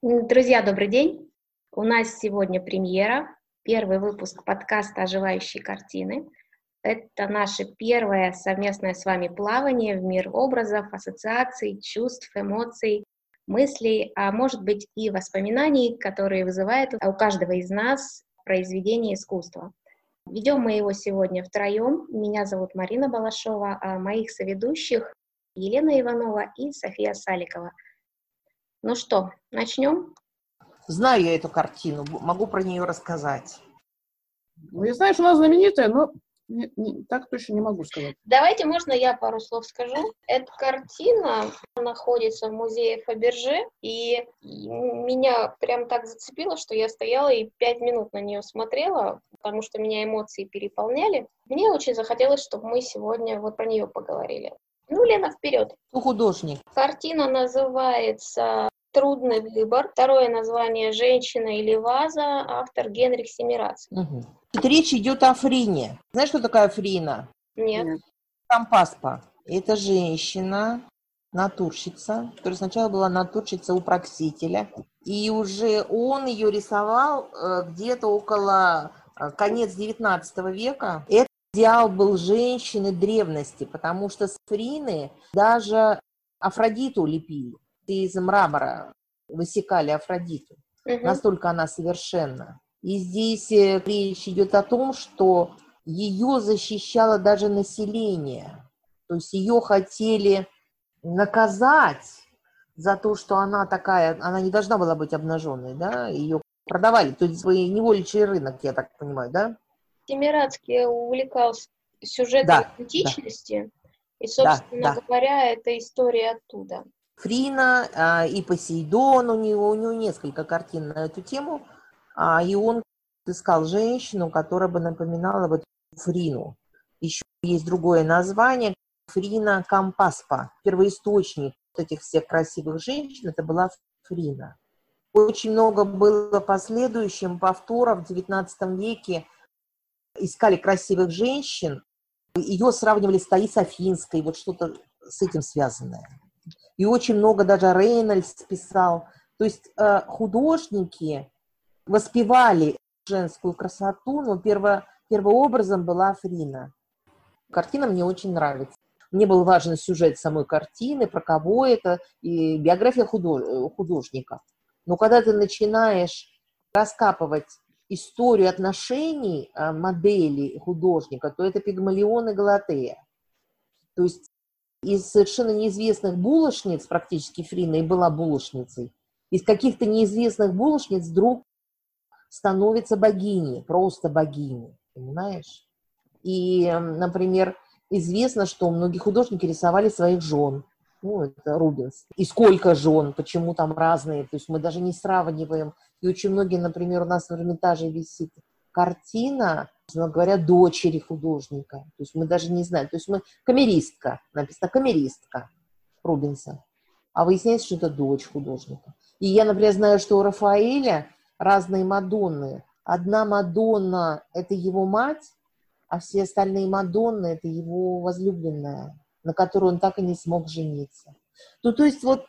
Друзья, добрый день! У нас сегодня премьера, первый выпуск подкаста «Оживающие картины». Это наше первое совместное с вами плавание в мир образов, ассоциаций, чувств, эмоций, мыслей, а может быть и воспоминаний, которые вызывают у каждого из нас произведение искусства. Ведем мы его сегодня втроем. Меня зовут Марина Балашова, а моих соведущих Елена Иванова и София Саликова – ну что, начнем? Знаю я эту картину, могу про нее рассказать. Ну, я знаю, что она знаменитая, но не, не, так точно не могу сказать. Давайте, можно я пару слов скажу? Эта картина находится в музее Фаберже, и меня прям так зацепило, что я стояла и пять минут на нее смотрела, потому что меня эмоции переполняли. Мне очень захотелось, чтобы мы сегодня вот про нее поговорили. Ну, Лена, вперед. Ну, художник. Картина называется «Трудный выбор». Второе название «Женщина или ваза». Автор Генрих Семирац. Угу. Тут речь идет о Фрине. Знаешь, что такое Фрина? Нет. Там паспа. Это женщина, натурщица, которая сначала была натурщица у проксителя. И уже он ее рисовал э, где-то около э, конец 19 века. Это идеал был женщины древности, потому что сфрины даже Афродиту лепили. Из мрамора высекали Афродиту. Угу. Настолько она совершенна. И здесь э, речь идет о том, что ее защищало даже население. То есть ее хотели наказать за то, что она такая, она не должна была быть обнаженной, да, ее продавали. То есть невольничий рынок, я так понимаю, да? Семирадский увлекался сюжетом да, античности, да. и, собственно да, да. говоря, это история оттуда. Фрина а, и Посейдон, у него, у него несколько картин на эту тему, а, и он искал женщину, которая бы напоминала вот Фрину. Еще есть другое название, Фрина Кампаспа, первоисточник вот этих всех красивых женщин, это была Фрина. Очень много было последующим повторов в XIX веке искали красивых женщин, ее сравнивали с Таис Афинской, вот что-то с этим связанное. И очень много даже Рейнольдс писал. То есть э, художники воспевали женскую красоту, но перво, первообразом была Фрина. Картина мне очень нравится. Мне был важен сюжет самой картины, про кого это, и биография художника. Но когда ты начинаешь раскапывать историю отношений а, модели художника, то это Пигмалион и Галатея. То есть из совершенно неизвестных булочниц, практически Фрина и была булочницей, из каких-то неизвестных булочниц вдруг становится богиней, просто богиней, понимаешь? И, например, известно, что многие художники рисовали своих жен, ну, это Рубинс. И сколько жен, почему там разные, то есть мы даже не сравниваем. И очень многие, например, у нас в Эрмитаже висит картина, говоря, дочери художника. То есть мы даже не знаем. То есть мы камеристка, написано камеристка Рубинса. А выясняется, что это дочь художника. И я, например, знаю, что у Рафаэля разные Мадонны. Одна Мадонна – это его мать, а все остальные Мадонны – это его возлюбленная на которую он так и не смог жениться. Ну, то есть вот,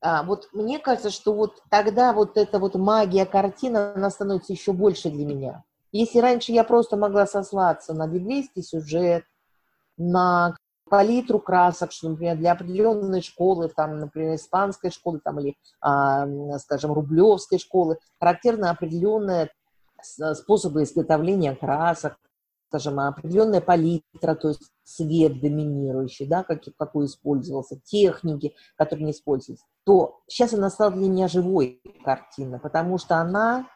а, вот мне кажется, что вот тогда вот эта вот магия картины, она становится еще больше для меня. Если раньше я просто могла сослаться на библейский сюжет, на палитру красок, что, например, для определенной школы, там, например, испанской школы, там, или, а, скажем, рублевской школы, характерны определенные способы изготовления красок, скажем, определенная палитра, то есть цвет доминирующий, да, как, какой использовался, техники, которые не использовались, то сейчас она стала для меня живой картина, потому что она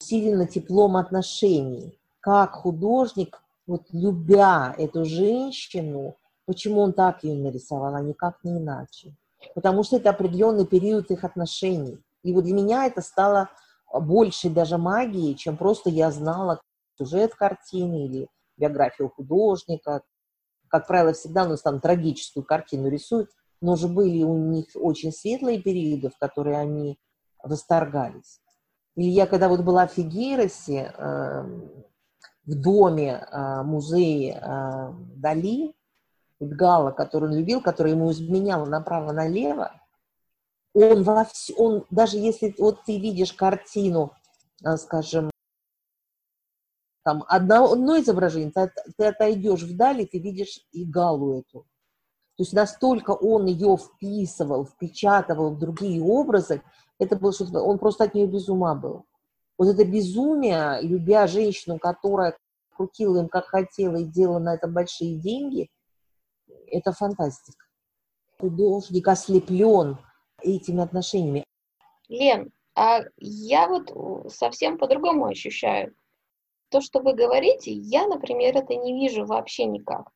усилена теплом отношений. Как художник, вот любя эту женщину, почему он так ее нарисовал, а никак не иначе? Потому что это определенный период их отношений. И вот для меня это стало больше даже магией, чем просто я знала, сюжет картины или биографию художника. Как правило, всегда у нас там трагическую картину рисуют, но же были у них очень светлые периоды, в которые они восторгались. Или я когда вот была в Фигейросе, э, в доме э, музея э, Дали, Гала, который он любил, который ему изменяла направо-налево, Он во вс... он даже если вот ты видишь картину, а, скажем, там одно, одно изображение, ты, ты отойдешь вдали, ты видишь и галу эту. То есть настолько он ее вписывал, впечатывал в другие образы, это было что-то, он просто от нее без ума был. Вот это безумие, любя женщину, которая крутила им как хотела и делала на этом большие деньги, это фантастика. Художник ослеплен этими отношениями. Лен, а я вот совсем по-другому ощущаю. То, что вы говорите, я, например, это не вижу вообще никак.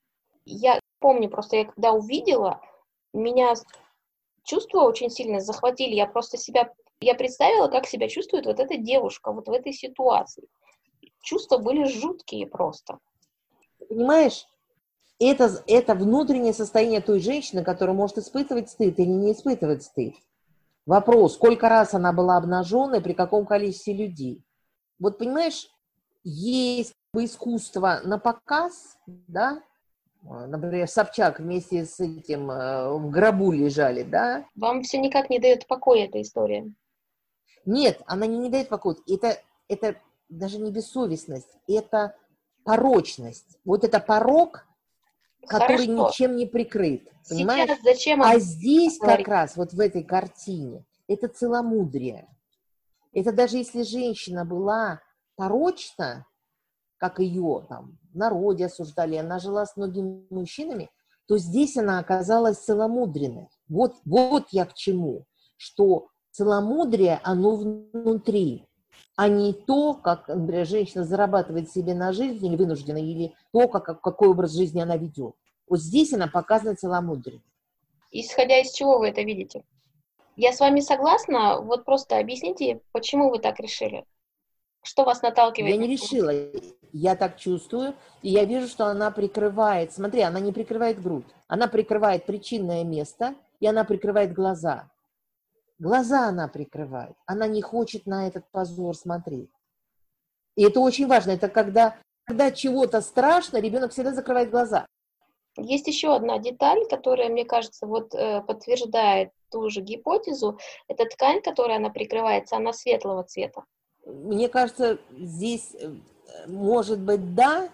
Я помню, просто я когда увидела, меня чувства очень сильно захватили. Я просто себя, я представила, как себя чувствует вот эта девушка вот в этой ситуации. Чувства были жуткие просто. Понимаешь, это, это внутреннее состояние той женщины, которая может испытывать стыд или не испытывать стыд. Вопрос, сколько раз она была обнажена и при каком количестве людей. Вот понимаешь, есть искусство на показ, да, например, Собчак вместе с этим э, в гробу лежали, да. Вам все никак не дает покоя эта история? Нет, она не, не дает покоя. Это, это даже не бессовестность, это порочность. Вот это порог, который Хорошо. ничем не прикрыт. Понимаешь? Сейчас зачем а здесь говорить? как раз, вот в этой картине, это целомудрие. Это даже если женщина была порочна, как ее там в народе осуждали, она жила с многими мужчинами, то здесь она оказалась целомудренной. Вот, вот я к чему, что целомудрие, оно внутри, а не то, как, например, женщина зарабатывает себе на жизнь или вынуждена, или то, как, какой образ жизни она ведет. Вот здесь она показана целомудрие. Исходя из чего вы это видите? Я с вами согласна, вот просто объясните, почему вы так решили? Что вас наталкивает? Я не решила, я так чувствую, и я вижу, что она прикрывает, смотри, она не прикрывает грудь, она прикрывает причинное место, и она прикрывает глаза. Глаза она прикрывает, она не хочет на этот позор смотреть. И это очень важно, это когда, когда чего-то страшно, ребенок всегда закрывает глаза. Есть еще одна деталь, которая, мне кажется, вот э, подтверждает ту же гипотезу. Это ткань, которая она прикрывается, она светлого цвета. Мне кажется, здесь э, может быть да,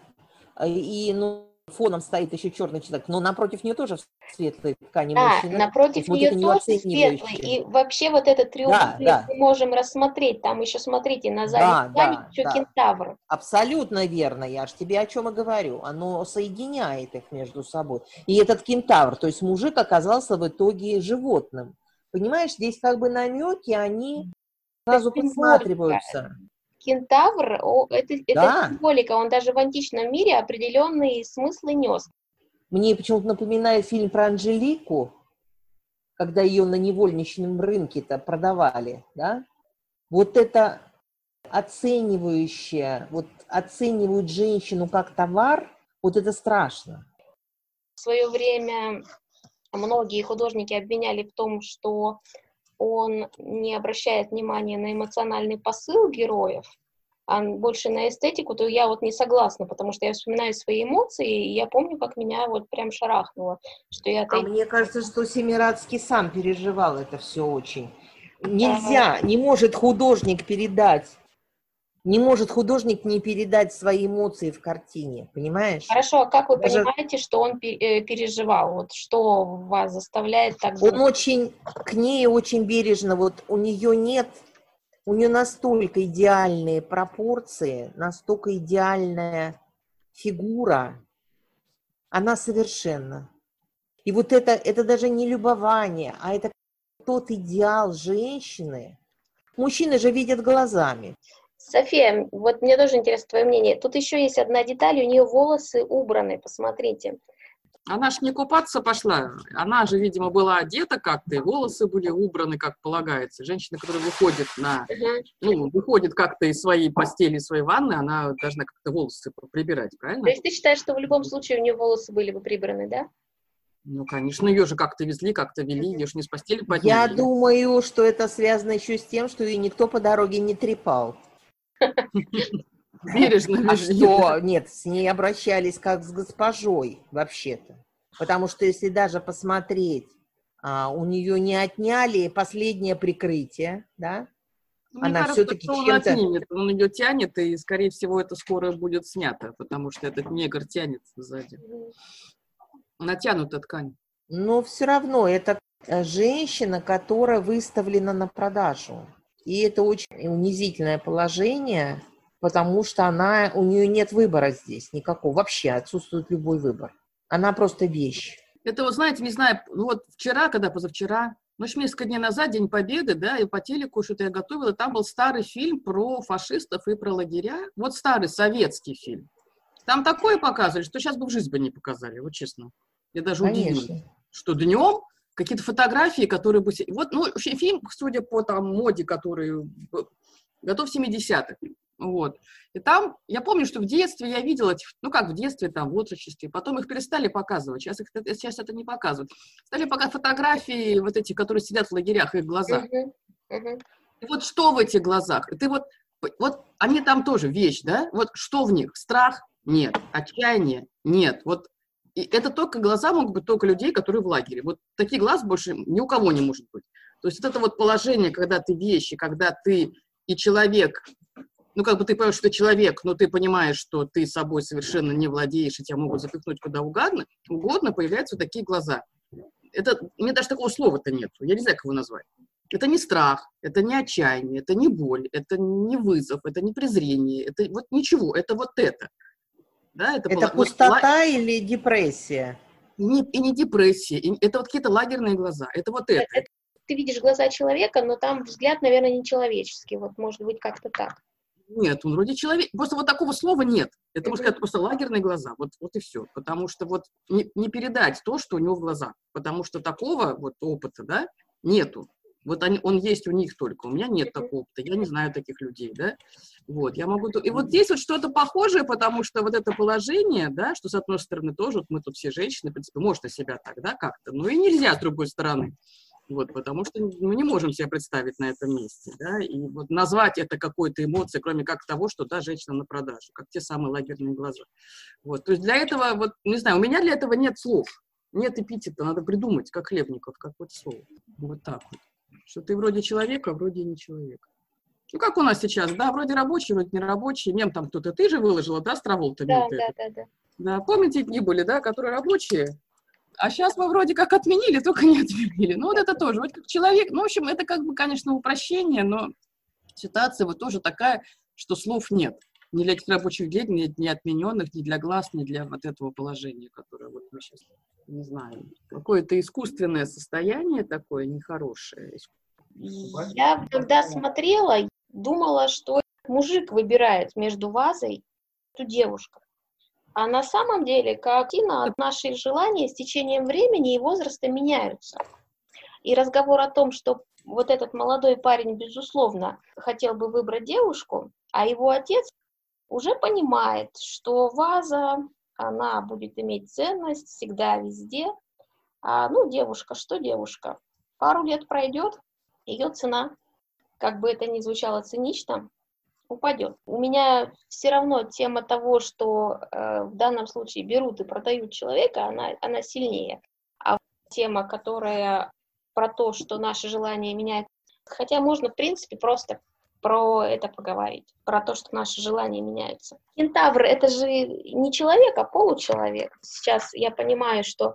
и ну, фоном стоит еще черный человек, но напротив нее тоже светлые ткани да, мужчина. напротив вот нее тоже светлый. И вообще вот этот треугольник да, да. мы можем рассмотреть. Там еще, смотрите, на задней да, ткани да, еще да. кентавр. Абсолютно верно, я ж тебе о чем и говорю. Оно соединяет их между собой. И этот кентавр, то есть мужик оказался в итоге животным. Понимаешь, здесь как бы намеки, они сразу подсматриваются. Кентавр, это, да. это символика, он даже в античном мире определенные смыслы нес. Мне почему-то напоминает фильм про Анжелику, когда ее на невольничном рынке-то продавали, да? Вот это оценивающее, вот оценивают женщину как товар, вот это страшно. В свое время многие художники обвиняли в том, что он не обращает внимания на эмоциональный посыл героев, а больше на эстетику, то я вот не согласна, потому что я вспоминаю свои эмоции, и я помню, как меня вот прям шарахнуло, что я... А мне кажется, что Семирадский сам переживал это все очень. Нельзя, не может художник передать не может художник не передать свои эмоции в картине, понимаешь? Хорошо, а как вы Даже... понимаете, что он э, переживал? Вот что вас заставляет так думать? Он очень, к ней очень бережно, вот у нее нет, у нее настолько идеальные пропорции, настолько идеальная фигура, она совершенна. И вот это, это даже не любование, а это тот идеал женщины. Мужчины же видят глазами. София, вот мне тоже интересно твое мнение. Тут еще есть одна деталь, у нее волосы убраны, посмотрите. Она ж не купаться пошла, она же, видимо, была одета как-то, и волосы были убраны, как полагается. Женщина, которая выходит на, uh-huh. ну, выходит как-то из своей постели, из своей ванны, она должна как-то волосы прибирать, правильно? То есть ты считаешь, что в любом случае у нее волосы были бы прибраны, да? Ну, конечно, ее же как-то везли, как-то вели, ее же не с постели подняли. Я думаю, что это связано еще с тем, что ее никто по дороге не трепал. Бережно. А что? Нет, с ней обращались как с госпожой, вообще-то. Потому что если даже посмотреть а, у нее не отняли последнее прикрытие, да, мне она все-таки что он он ее тянет, и, скорее всего, это скоро будет снято, потому что этот негр тянет сзади. Натянута ткань. Но все равно это э, женщина, которая выставлена на продажу. И это очень унизительное положение, потому что она, у нее нет выбора здесь никакого. Вообще отсутствует любой выбор. Она просто вещь. Это вот, знаете, не знаю, вот вчера, когда позавчера, ну, еще несколько дней назад, День Победы, да, и по телеку что-то я готовила, там был старый фильм про фашистов и про лагеря. Вот старый советский фильм. Там такое показывали, что сейчас бы в жизнь бы не показали, вот честно. Я даже удивилась, что днем какие-то фотографии, которые бы... Вот, ну, вообще фильм, судя по там моде, который готов 70-х. Вот. И там, я помню, что в детстве я видела, ну как в детстве, там, в отрочестве, потом их перестали показывать, сейчас, их, сейчас это не показывают. Стали показывать фотографии вот эти, которые сидят в лагерях, их глаза. Uh-huh. Uh-huh. И вот что в этих глазах? Ты вот, вот они там тоже вещь, да? Вот что в них? Страх? Нет. Отчаяние? Нет. Вот и это только глаза могут быть только людей, которые в лагере. Вот таких глаз больше ни у кого не может быть. То есть вот это вот положение, когда ты вещи, когда ты и человек, ну, как бы ты понимаешь, что ты человек, но ты понимаешь, что ты собой совершенно не владеешь, и тебя могут запихнуть куда угодно, угодно появляются вот такие глаза. Это, мне даже такого слова-то нет, я не знаю, как его назвать. Это не страх, это не отчаяние, это не боль, это не вызов, это не презрение, это вот ничего, это вот это. Да, это это была, пустота вот, или депрессия? И не, и не депрессия, и, это вот какие-то лагерные глаза, это вот это. это. Ты видишь глаза человека, но там взгляд, наверное, не человеческий, вот может быть как-то так. Нет, он вроде человек. Просто вот такого слова нет. Это, можно сказать, просто лагерные глаза. Вот, вот и все. Потому что вот не, не передать то, что у него в глазах. Потому что такого вот опыта, да, нету. Вот они, он есть у них только, у меня нет такого опыта, я не знаю таких людей, да. Вот, я могу... И вот здесь вот что-то похожее, потому что вот это положение, да, что с одной стороны тоже, вот мы тут все женщины, в принципе, можно себя так, да, как-то, но и нельзя с другой стороны. Вот, потому что мы не можем себя представить на этом месте, да, и вот назвать это какой-то эмоцией, кроме как того, что, да, женщина на продажу, как те самые лагерные глаза. Вот, то есть для этого, вот, не знаю, у меня для этого нет слов, нет эпитета, надо придумать, как Хлебников, как вот слово. Вот так вот. Что ты вроде человек, а вроде не человек. Ну, как у нас сейчас, да, вроде рабочий, вроде не рабочий. Мем там кто-то, ты же выложила, да, с Траволтами? Да, да, да, да. Да, помните, дни были, да, которые рабочие, а сейчас мы вроде как отменили, только не отменили. Ну, вот это тоже, вот как человек, ну, в общем, это как бы, конечно, упрощение, но ситуация вот тоже такая, что слов нет. Ни для рабочих дней, ни, ни отмененных, ни для глаз, ни для вот этого положения, которое вот мы сейчас, не знаю, какое-то искусственное состояние такое нехорошее. Я когда смотрела, думала, что мужик выбирает между вазой эту девушку. А на самом деле картина, наши желания с течением времени и возраста меняются. И разговор о том, что вот этот молодой парень, безусловно, хотел бы выбрать девушку, а его отец уже понимает, что ваза, она будет иметь ценность всегда, везде. А, ну, девушка, что девушка? Пару лет пройдет, ее цена, как бы это ни звучало цинично, упадет. У меня все равно тема того, что э, в данном случае берут и продают человека, она, она сильнее. А тема, которая про то, что наши желания меняют, хотя можно, в принципе, просто про это поговорить, про то, что наши желания меняются. Кентавр — это же не человек, а получеловек. Сейчас я понимаю, что,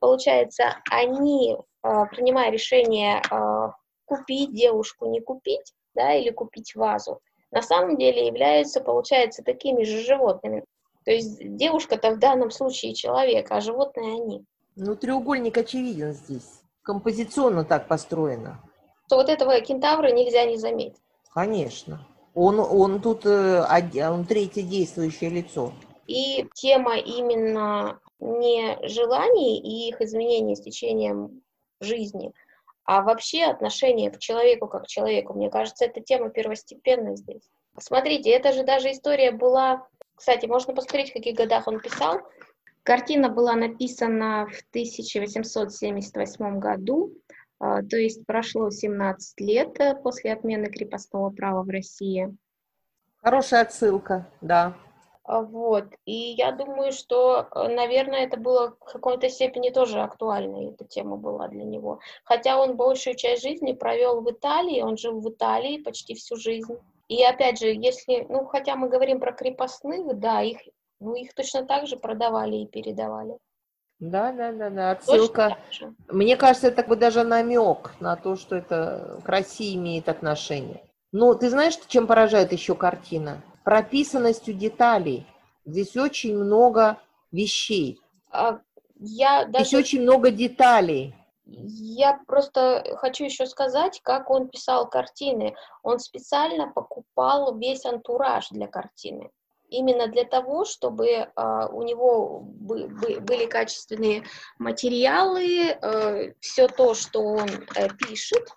получается, они, э, принимая решение э, купить девушку, не купить, да, или купить вазу, на самом деле являются, получается, такими же животными. То есть девушка-то в данном случае человек, а животные они. Ну, треугольник очевиден здесь. Композиционно так построено. То вот этого кентавра нельзя не заметить. Конечно. Он, он тут э, он третье действующее лицо. И тема именно не желаний и их изменения с течением жизни, а вообще отношение к человеку как к человеку. Мне кажется, эта тема первостепенная здесь. Смотрите, это же даже история была... Кстати, можно посмотреть, в каких годах он писал. Картина была написана в 1878 году, а, то есть прошло 17 лет э, после отмены крепостного права в России. Хорошая отсылка, да. А, вот. И я думаю, что, э, наверное, это было в какой-то степени тоже актуально, эта тема была для него. Хотя он большую часть жизни провел в Италии, он жил в Италии почти всю жизнь. И опять же, если, ну, хотя мы говорим про крепостных, да, их, ну, их точно так же продавали и передавали. Да, да, да, да, отсылка. Мне кажется, это как бы даже намек на то, что это к России имеет отношение. Но ты знаешь, чем поражает еще картина? Прописанностью деталей. Здесь очень много вещей. А, я даже... Здесь очень много деталей. Я просто хочу еще сказать, как он писал картины. Он специально покупал весь антураж для картины. Именно для того, чтобы э, у него бы, бы, были качественные материалы, э, все то, что он э, пишет,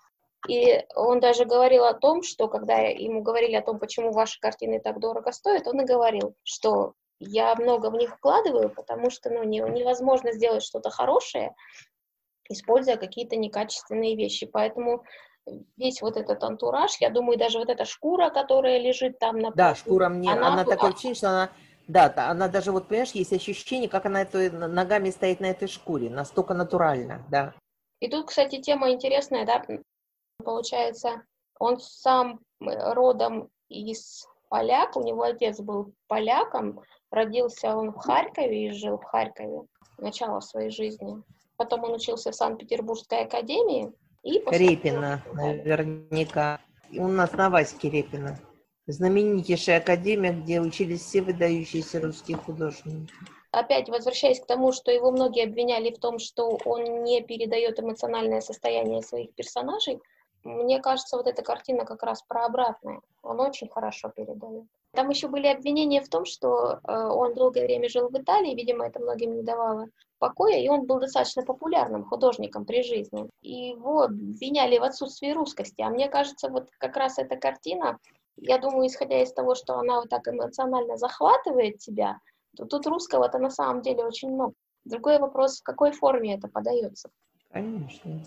и он даже говорил о том, что когда ему говорили о том, почему ваши картины так дорого стоят, он и говорил, что я много в них вкладываю, потому что ну, не, невозможно сделать что-то хорошее, используя какие-то некачественные вещи. Поэтому весь вот этот антураж, я думаю, даже вот эта шкура, которая лежит там на Да, шкура мне, она, она такое ощущение, что она, да, она даже вот, понимаешь, есть ощущение, как она это, ногами стоит на этой шкуре, настолько натурально, да. И тут, кстати, тема интересная, да, Получается, он сам э, родом из поляк, у него отец был поляком, родился он в Харькове и жил в Харькове начало своей жизни. Потом он учился в Санкт-Петербургской академии. И Репина, наверняка. У нас на Ваське Репина. Знаменитейшая академия, где учились все выдающиеся русские художники опять возвращаясь к тому, что его многие обвиняли в том, что он не передает эмоциональное состояние своих персонажей, мне кажется, вот эта картина как раз про обратное. Он очень хорошо передает. Там еще были обвинения в том, что э, он долгое время жил в Италии, видимо, это многим не давало покоя, и он был достаточно популярным художником при жизни. И его обвиняли в отсутствии русскости. А мне кажется, вот как раз эта картина, я думаю, исходя из того, что она вот так эмоционально захватывает тебя, то тут русского-то на самом деле очень много. Другой вопрос, в какой форме это подается. Конечно.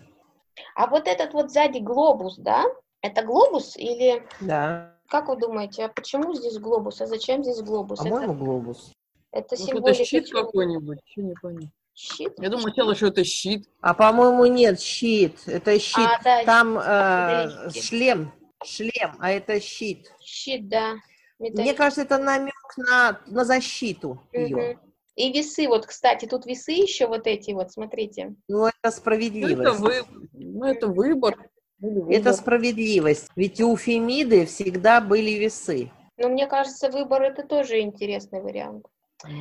А вот этот вот сзади глобус, да? Это глобус или... Да. Как вы думаете, а почему здесь глобус? А зачем здесь глобус? По-моему, это... глобус. Это Может, символика это щит какой-нибудь? Что не понял. Щит? Я думаю, сначала, что это щит. А по-моему, нет, щит. Это щит. А, да, Там э, шлем. Шлем, а это щит. Щит, да. Мне кажется, это намек на, на защиту угу. ее. И весы, вот, кстати, тут весы еще вот эти вот, смотрите. Ну, это справедливость. Ну, это, вы... ну, это выбор. выбор. Это справедливость. Ведь у Фемиды всегда были весы. Но мне кажется, выбор это тоже интересный вариант.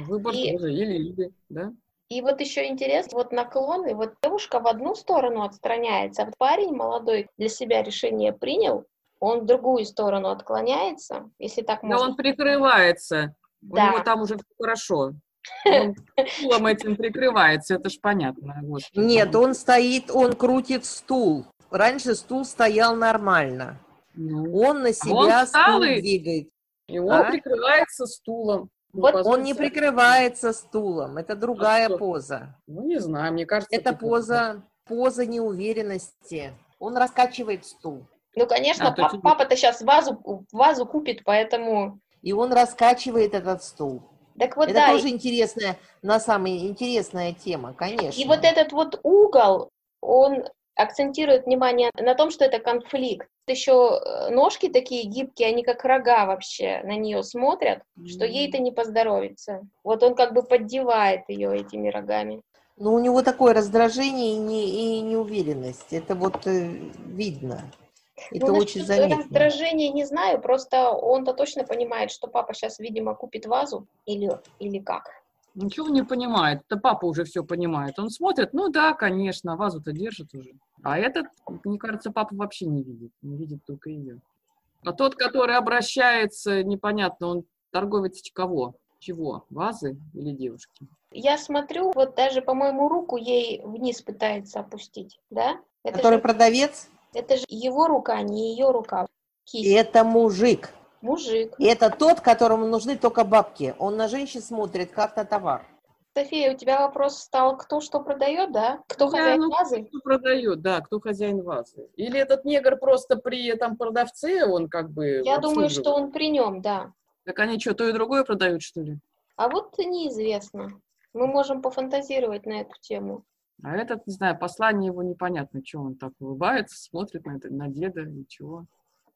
Выбор и... тоже, или или, да? И вот еще интересно, вот наклоны, вот девушка в одну сторону отстраняется, а вот парень молодой для себя решение принял, он в другую сторону отклоняется, если так можно. Да он прикрывается, да. у него там уже хорошо. Он стулом этим прикрывается, это ж понятно. Господи. Нет, он стоит, он крутит стул. Раньше стул стоял нормально. Ну, он на а себя он стул и... двигает. И он а? прикрывается стулом. Ну, вот он не прикрывается стулом, это другая а поза. Ну, не знаю, мне кажется... Это поза, поза неуверенности. Он раскачивает стул. Ну, конечно, а, пап, папа-то сейчас вазу, вазу купит, поэтому... И он раскачивает этот стул. Так вот, это да, тоже интересная, на самая интересная тема, конечно. И вот этот вот угол, он акцентирует внимание на том, что это конфликт. Еще э, ножки такие гибкие, они как рога вообще на нее смотрят, mm-hmm. что ей-то не поздоровится. Вот он как бы поддевает ее этими рогами. Ну, у него такое раздражение и, не, и неуверенность. Это вот э, видно. Это ну, очень заметно. Раздражение не знаю, просто он-то точно понимает, что папа сейчас, видимо, купит вазу или, или как. Ничего не понимает. Это папа уже все понимает. Он смотрит, ну да, конечно, вазу-то держит уже. А этот, мне кажется, папа вообще не видит. Не видит только ее. А тот, который обращается, непонятно, он торговец кого? Чего? Вазы или девушки? Я смотрю, вот даже, по-моему, руку ей вниз пытается опустить, да? Это который же... продавец? Это же его рука, не ее рука. Кисть. Это мужик. Мужик. И это тот, которому нужны только бабки. Он на женщин смотрит, как на товар. София, у тебя вопрос стал, кто что продает, да? Кто да, хозяин ну, вазы? Кто продает, да, кто хозяин вазы. Или этот негр просто при этом продавце, он как бы... Я думаю, что он при нем, да. Так они что, то и другое продают, что ли? А вот неизвестно. Мы можем пофантазировать на эту тему. А этот, не знаю, послание его непонятно, что он так улыбается, смотрит на, это, на деда и чего.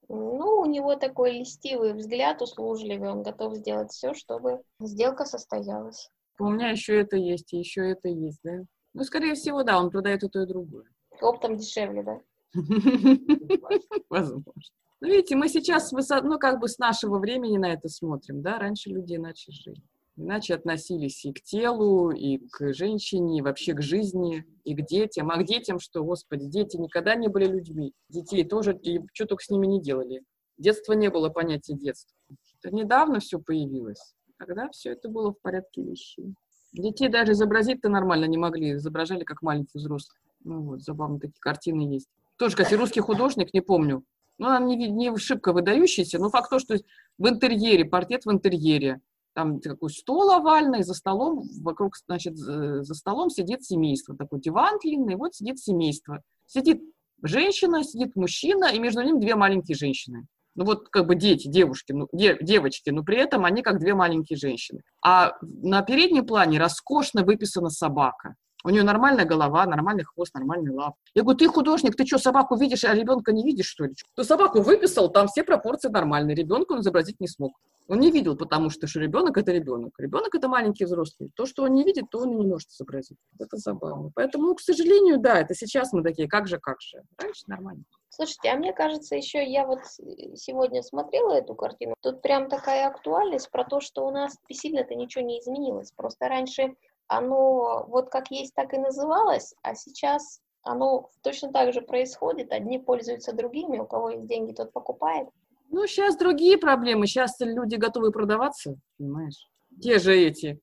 Ну, у него такой листивый взгляд, услужливый, он готов сделать все, чтобы сделка состоялась. У меня еще это есть, и еще это есть, да? Ну, скорее всего, да, он продает и то, и другое. Оптом дешевле, да? Возможно. Ну, видите, мы сейчас, ну, как бы с нашего времени на это смотрим, да? Раньше люди иначе жили. Иначе относились и к телу, и к женщине, и вообще к жизни, и к детям. А к детям что, господи, дети никогда не были людьми. Детей тоже, и что только с ними не делали. Детства не было понятия детства. Это недавно все появилось. Тогда все это было в порядке вещей. Детей даже изобразить-то нормально не могли, изображали как маленьких взрослых. Ну вот, забавно, такие картины есть. Тоже, кстати, русский художник, не помню. Ну, она не, не шибко выдающаяся, но факт то, что в интерьере, портрет в интерьере, там такой стол овальный, за столом, вокруг, значит, за столом сидит семейство, такой диван длинный, вот сидит семейство. Сидит женщина, сидит мужчина, и между ними две маленькие женщины. Ну вот как бы дети, девушки, ну, де, девочки, но при этом они как две маленькие женщины. А на переднем плане роскошно выписана собака. У нее нормальная голова, нормальный хвост, нормальный лап. Я говорю, ты художник, ты что, собаку видишь, а ребенка не видишь, что ли? Ты собаку выписал, там все пропорции нормальные, ребенка он изобразить не смог. Он не видел, потому что, что ребенок это ребенок. Ребенок это маленький взрослый. То, что он не видит, то он и не может изобразить. Это забавно. Поэтому, к сожалению, да, это сейчас мы такие, как же, как же. Раньше нормально. Слушайте, а мне кажется, еще я вот сегодня смотрела эту картину, тут прям такая актуальность про то, что у нас сильно-то ничего не изменилось. Просто раньше оно вот как есть, так и называлось, а сейчас оно точно так же происходит. Одни пользуются другими, у кого есть деньги, тот покупает. Ну, сейчас другие проблемы. Сейчас люди готовы продаваться, понимаешь? Те же эти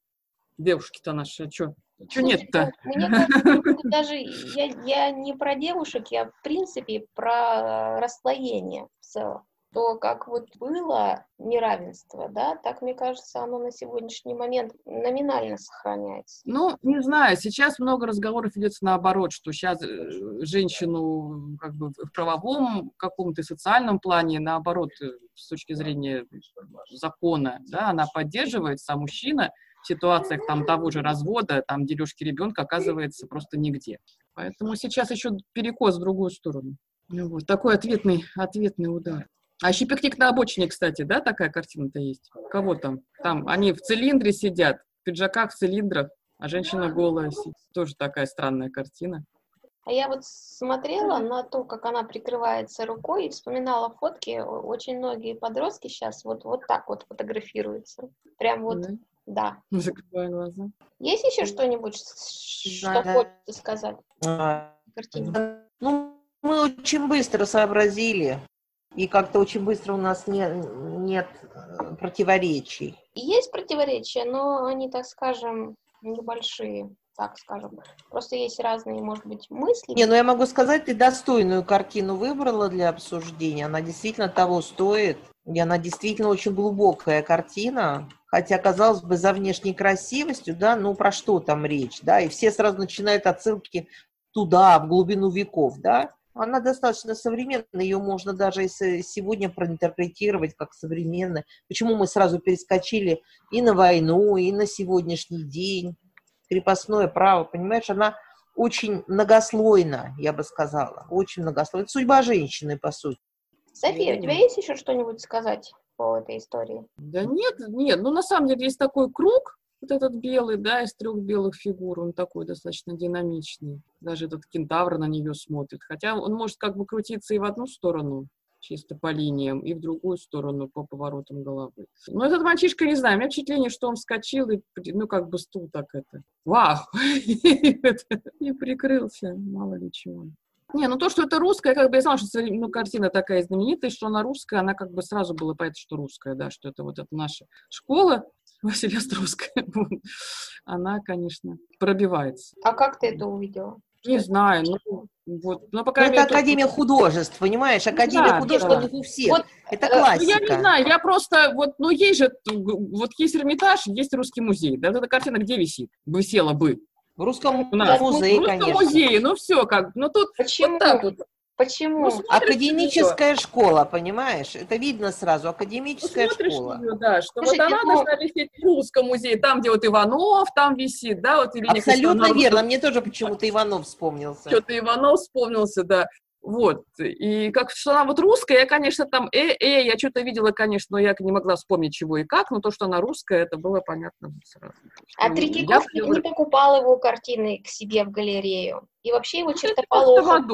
девушки-то наши, что? Что нет-то? Мне кажется, даже я, я не про девушек, я в принципе про расслоение в целом то как вот было неравенство, да, так, мне кажется, оно на сегодняшний момент номинально сохраняется. Ну, не знаю, сейчас много разговоров идется наоборот, что сейчас э, женщину как бы в правовом каком-то социальном плане, наоборот, э, с точки зрения закона, да, она поддерживается, а мужчина в ситуациях там того же развода, там дележки ребенка оказывается просто нигде. Поэтому сейчас еще перекос в другую сторону. Ну, вот такой ответный, ответный удар. А еще пикник на обочине, кстати, да, такая картина-то есть? Кого там? Там они в цилиндре сидят, в пиджаках, в цилиндрах, а женщина голая сидит. Тоже такая странная картина. А я вот смотрела на то, как она прикрывается рукой и вспоминала фотки. Очень многие подростки сейчас вот, вот так вот фотографируются. Прям вот, mm да. Закрываю глаза. Есть еще что-нибудь, что да. хочется сказать? А, ну, мы очень быстро сообразили, и как-то очень быстро у нас не, нет э, противоречий. Есть противоречия, но они, так скажем, небольшие, так скажем. Просто есть разные, может быть, мысли. Не, ну я могу сказать, ты достойную картину выбрала для обсуждения. Она действительно того стоит. И она действительно очень глубокая картина. Хотя, казалось бы, за внешней красивостью, да, ну про что там речь, да, и все сразу начинают отсылки туда, в глубину веков, да. Она достаточно современная, ее можно даже сегодня проинтерпретировать как современная. Почему мы сразу перескочили и на войну, и на сегодняшний день, крепостное право, понимаешь, она очень многослойна, я бы сказала, очень многослойна. Судьба женщины, по сути. София, у тебя есть еще что-нибудь сказать по этой истории? Да нет, нет, ну на самом деле есть такой круг, вот этот белый, да, из трех белых фигур, он такой достаточно динамичный. Даже этот кентавр на нее смотрит. Хотя он может как бы крутиться и в одну сторону, чисто по линиям, и в другую сторону по поворотам головы. Но этот мальчишка, не знаю, у меня впечатление, что он вскочил и, ну, как бы стул так это, вау, и прикрылся, мало ли чего. Не, ну то, что это русская, как бы я знала, что ну, картина такая знаменитая, что она русская, она как бы сразу было понятно, что русская, да, что это вот эта наша школа, Василия Острowская, она, конечно, пробивается. А как ты это увидела? Не знаю, ну, вот, ну, пока это Академия только... художеств, понимаешь? Академия да, художеств да. у всех. Вот, это классика. Э, ну, я не знаю, я просто, вот, ну, есть же, вот есть Эрмитаж, есть Русский музей, да, вот эта картина где висит? Висела бы. В Русском музее, В Русском конечно. музее, ну, все как, ну, тут Почему? вот так вот. Почему? Ну, Академическая школа, понимаешь? Это видно сразу, академическая ну, школа. Ее, да, что Слушайте, вот она ну... должна висеть в русском музее, там, где вот Иванов там висит, да, вот или Абсолютно верно, мне тоже почему-то Иванов вспомнился. Что-то Иванов вспомнился, да. Вот, и как что она вот русская, я, конечно, там, э, э, я что-то видела, конечно, но я не могла вспомнить, чего и как, но то, что она русская, это было понятно сразу. А Третьяков не покупал его картины к себе в галерею? И вообще его чертополохом,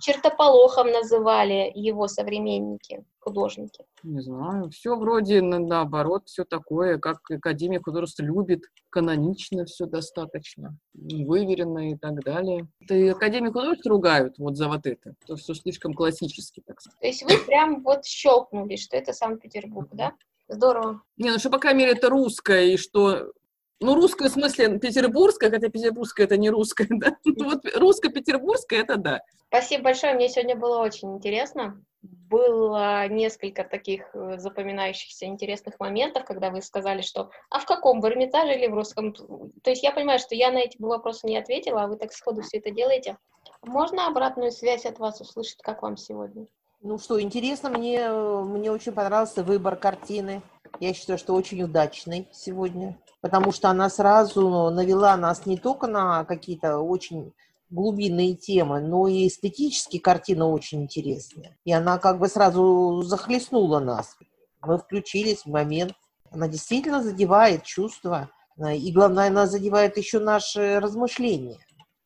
чертополохом называли его современники, художники. Не знаю, все вроде на, наоборот, все такое, как Академия художеств любит, канонично все достаточно, выверенно и так далее. И Академию художеств ругают вот за вот это, то, что слишком классически, так сказать. То есть вы прям вот щелкнули, что это Санкт-Петербург, да? Здорово. Не, ну что, по крайней мере, это русское, и что ну, русская в смысле петербургская, хотя петербургская это не русская, да? Ну, вот русско-петербургская это да. Спасибо большое, мне сегодня было очень интересно. Было несколько таких э, запоминающихся интересных моментов, когда вы сказали, что «а в каком, в Эрмитаже или в русском?» То есть я понимаю, что я на эти вопросы не ответила, а вы так сходу все это делаете. Можно обратную связь от вас услышать, как вам сегодня? Ну что, интересно, мне, мне очень понравился выбор картины. Я считаю, что очень удачный сегодня потому что она сразу навела нас не только на какие-то очень глубинные темы, но и эстетически картина очень интересная. И она как бы сразу захлестнула нас. Мы включились в момент. Она действительно задевает чувства, и главное, она задевает еще наши размышления.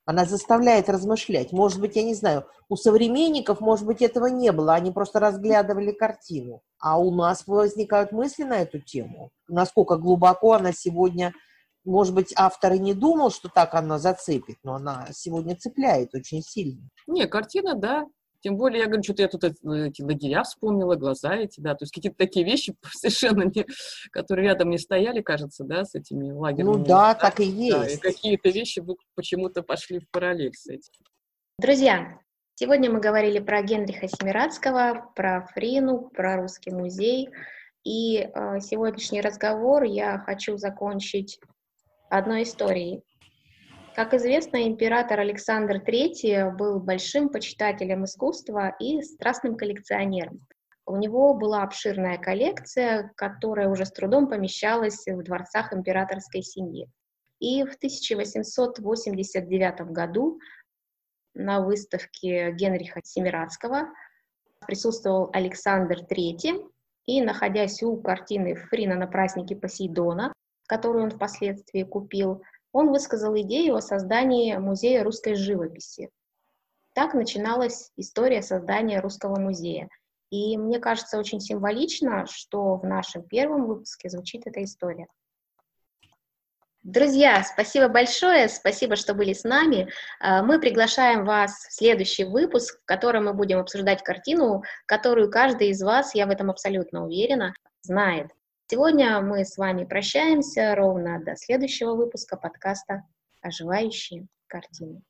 Она заставляет размышлять. Может быть, я не знаю, у современников, может быть, этого не было, они просто разглядывали картину. А у нас возникают мысли на эту тему. Насколько глубоко она сегодня, может быть, автор и не думал, что так она зацепит, но она сегодня цепляет очень сильно. Не, картина, да, тем более, я говорю, что-то я тут эти лагеря вспомнила, глаза эти, да, то есть какие-то такие вещи совершенно не, которые рядом не стояли, кажется, да, с этими лагерями. Ну да, так и есть. Да, и какие-то вещи почему-то пошли в параллель с этим. Друзья, сегодня мы говорили про Генриха Семирадского, про Фрину, про Русский музей. И э, сегодняшний разговор я хочу закончить одной историей. Как известно, император Александр III был большим почитателем искусства и страстным коллекционером. У него была обширная коллекция, которая уже с трудом помещалась в дворцах императорской семьи. И в 1889 году на выставке Генриха Семирадского присутствовал Александр III, и, находясь у картины Фрина на празднике Посейдона, которую он впоследствии купил, он высказал идею о создании музея русской живописи. Так начиналась история создания русского музея. И мне кажется очень символично, что в нашем первом выпуске звучит эта история. Друзья, спасибо большое, спасибо, что были с нами. А, мы приглашаем вас в следующий выпуск, в котором мы будем обсуждать картину, которую каждый из вас, я в этом абсолютно уверена, знает. Сегодня мы с вами прощаемся ровно до следующего выпуска подкаста «Оживающие картины».